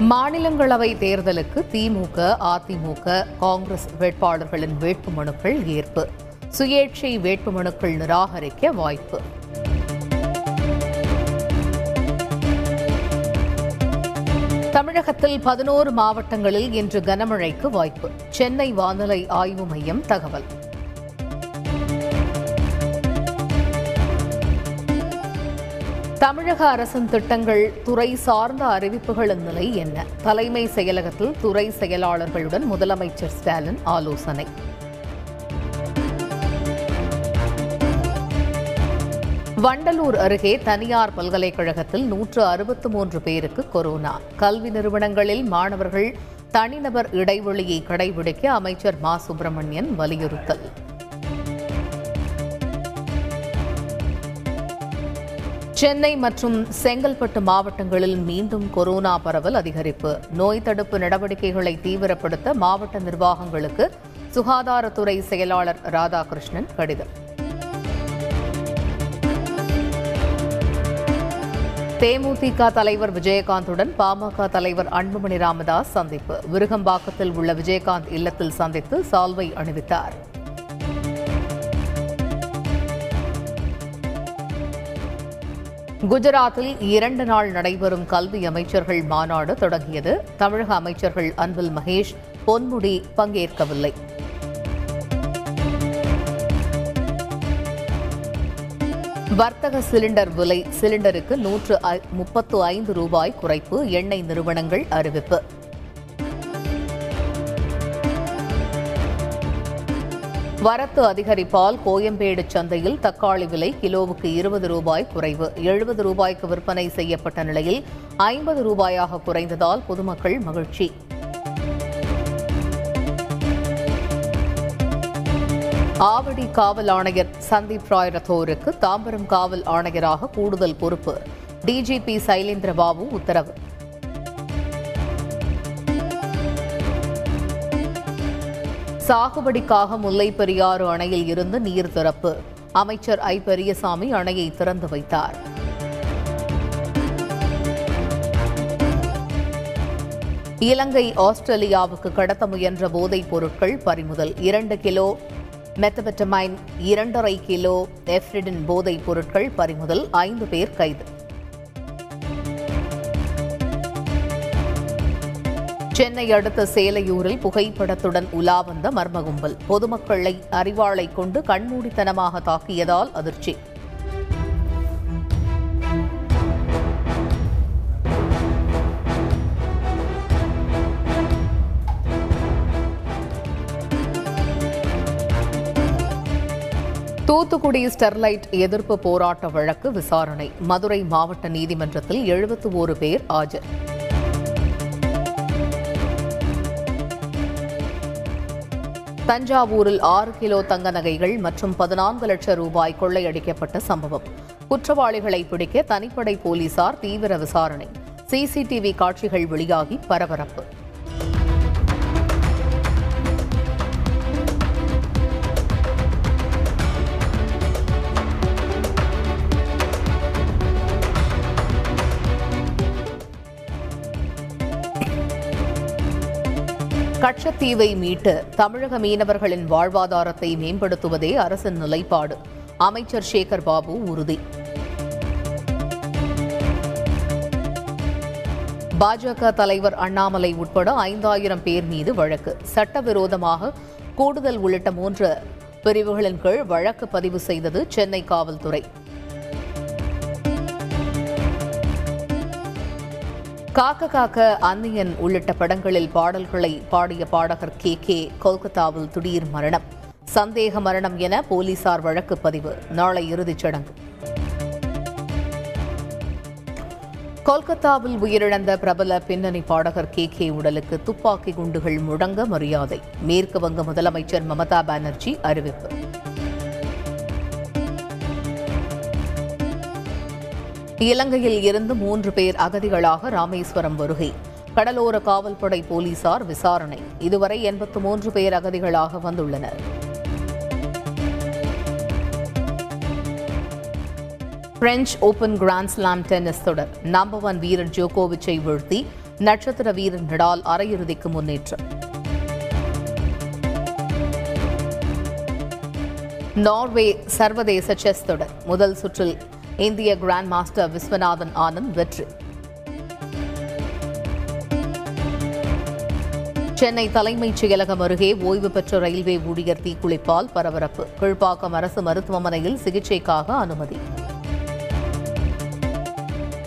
மாநிலங்களவை தேர்தலுக்கு திமுக அதிமுக காங்கிரஸ் வேட்பாளர்களின் வேட்புமனுக்கள் ஏற்பு. சுயேட்சை வேட்புமனுக்கள் நிராகரிக்க வாய்ப்பு. தமிழகத்தில் பதினோரு மாவட்டங்களில் இன்று கனமழைக்கு வாய்ப்பு. சென்னை வானிலை ஆய்வு மையம் தகவல். தமிழக அரசின் திட்டங்கள் துறை சார்ந்த அறிவிப்புகளின் நிலை என்ன? தலைமை செயலகத்தில் துறை செயலாளர்களுடன் முதலமைச்சர் ஸ்டாலின் ஆலோசனை. வண்டலூர் அருகே தனியார் பல்கலைக்கழகத்தில் நூற்று அறுபத்து மூன்று பேருக்கு கொரோனா. கல்வி நிறுவனங்களில் மாணவர்கள் தனிநபர் இடைவெளியை கடைபிடிக்க அமைச்சர் மா. சுப்பிரமணியன் வலியுறுத்தல். சென்னை மற்றும் செங்கல்பட்டு மாவட்டங்களில் மீண்டும் கொரோனா பரவல் அதிகரிப்பு. நோய் தடுப்பு நடவடிக்கைகளை தீவிரப்படுத்த மாவட்ட நிர்வாகங்களுக்கு சுகாதாரத்துறை செயலாளர் ராதாகிருஷ்ணன் கடிதம். தேமுதிக தலைவர் விஜயகாந்துடன் பாமக தலைவர் அன்புமணி ராமதாஸ் சந்திப்பு. விருகம்பாக்கத்தில் உள்ள விஜயகாந்த் இல்லத்தில் சந்தித்து சால்வை அணிவித்தார். குஜராத்தில் இரண்டு நாள் நடைபெறும் கல்வி அமைச்சர்கள் மாநாடு தொடங்கியது. தமிழக அமைச்சர்கள் அன்பில் மகேஷ் பொன்முடி பங்கேற்கவில்லை. வர்த்தக சிலிண்டர் விலை சிலிண்டருக்கு நூற்று ஐ- முப்பத்து ஐந்து ரூபாய் குறைப்பு எண்ணெய் நிறுவனங்கள் அறிவிப்பு. வரத்து அதிகரிப்பால் கோயம்பேடு சந்தையில் தக்காளி விலை கிலோவுக்கு இருபது ரூபாய் குறைவு. எழுபது ரூபாய்க்கு விற்பனை செய்யப்பட்ட நிலையில் ஐம்பது ரூபாயாக குறைந்ததால் பொதுமக்கள் மகிழ்ச்சி. ஆவடி காவல் ஆணையர் சந்தீப் ராய் ரத்தோருக்கு தாம்பரம் காவல் ஆணையராக கூடுதல் பொறுப்பு. டிஜிபி சைலேந்திர பாபு உத்தரவு. சாகுபடிக்காக முல்லை பெரியாறு அணையில் இருந்து நீர் திறப்பு. அமைச்சர் ஐ. பெரியசாமி அணையை திறந்து வைத்தார். இலங்கை ஆஸ்திரேலியாவுக்கு கடத்த முயன்ற போதைப் பொருட்கள் பறிமுதல் இரண்டு கிலோ மெத்தபெட்டமைன் இரண்டரை கிலோ எஃப்ரிடின் போதைப் பொருட்கள் பறிமுதல் ஐந்து பேர் கைது. சென்னை அடுத்த சேலையூரில் புகைப்படத்துடன் உலா வந்த மர்ம கும்பல் பொதுமக்களை அறிவாளை கொண்டு கண்மூடித்தனமாக தாக்கியதால் அதிர்ச்சி. தூத்துக்குடி ஸ்டெர்லைட் எதிர்ப்பு போராட்ட வழக்கு விசாரணை. மதுரை மாவட்ட நீதிமன்றத்தில் எழுபத்து ஓரு பேர் ஆஜர். தஞ்சாவூரில் ஆறு கிலோ தங்க நகைகள் மற்றும் பதினான்கு லட்சம் ரூபாய் கொள்ளையடிக்கப்பட்ட சம்பவம். குற்றவாளிகளை பிடிக்க தனிப்படை போலீசார் தீவிர விசாரணை. சிசிடிவி காட்சிகள் வெளியாகி பரபரப்பு. கச்சத்தீவை மீட்டு தமிழக மீனவர்களின் வாழ்வாதாரத்தை மேம்படுத்துவதே அரசின் நிலைப்பாடு. அமைச்சர் சேகர் பாபு உறுதி. பாஜக தலைவர் அண்ணாமலை உட்பட ஐந்தாயிரம் பேர் மீது வழக்கு. சட்டவிரோதமாக கூடுதல் உள்ளிட்ட மூன்று பிரிவுகளின் கீழ் வழக்கு பதிவு செய்தது சென்னை காவல்துறை. காக்க காக்க அந்நியன் உள்ளிட்ட படங்களில் பாடல்களை பாடிய பாடகர் கே கே கொல்கத்தாவில் திடீர் மரணம். சந்தேக மரணம் என போலீசார் வழக்கு பதிவு. நாளை இறுதிச் சடங்கு. கொல்கத்தாவில் உயிரிழந்த பிரபல பின்னணி பாடகர் கே கே உடலுக்கு துப்பாக்கி குண்டுகள் முழங்க மரியாதை. மேற்கு வங்க முதலமைச்சர் மமதா பானர்ஜி அறிவிப்பு. இலங்கையில் இருந்து மூன்று பேர் அகதிகளாக ராமேஸ்வரம் வருகை. கடலோர காவல்படை போலீசார் விசாரணை. இதுவரை எண்பத்து மூன்று பேர் அகதிகளாக வந்துள்ளனர். French open grand slam tennis தொடர். நம்பர் ஒன் வீரர் ஜோகோவிச்சை வீழ்த்தி நட்சத்திர வீரர் நடால் அரையிறுதிக்கு முன்னேற்றம். நார்வே சர்வதேச செஸ் தொடர். முதல் சுற்றில் இந்திய கிராண்ட் மாஸ்டர் விஸ்வநாதன் ஆனந்த் வெற்றி. சென்னை தலைமைச் செயலகம் அருகே ஓய்வு பெற்ற ரயில்வே ஊழியர் தீக்குளிப்பால் பரபரப்பு. கீழ்ப்பாக்கம் அரசு மருத்துவமனையில் சிகிச்சைக்காக அனுமதி.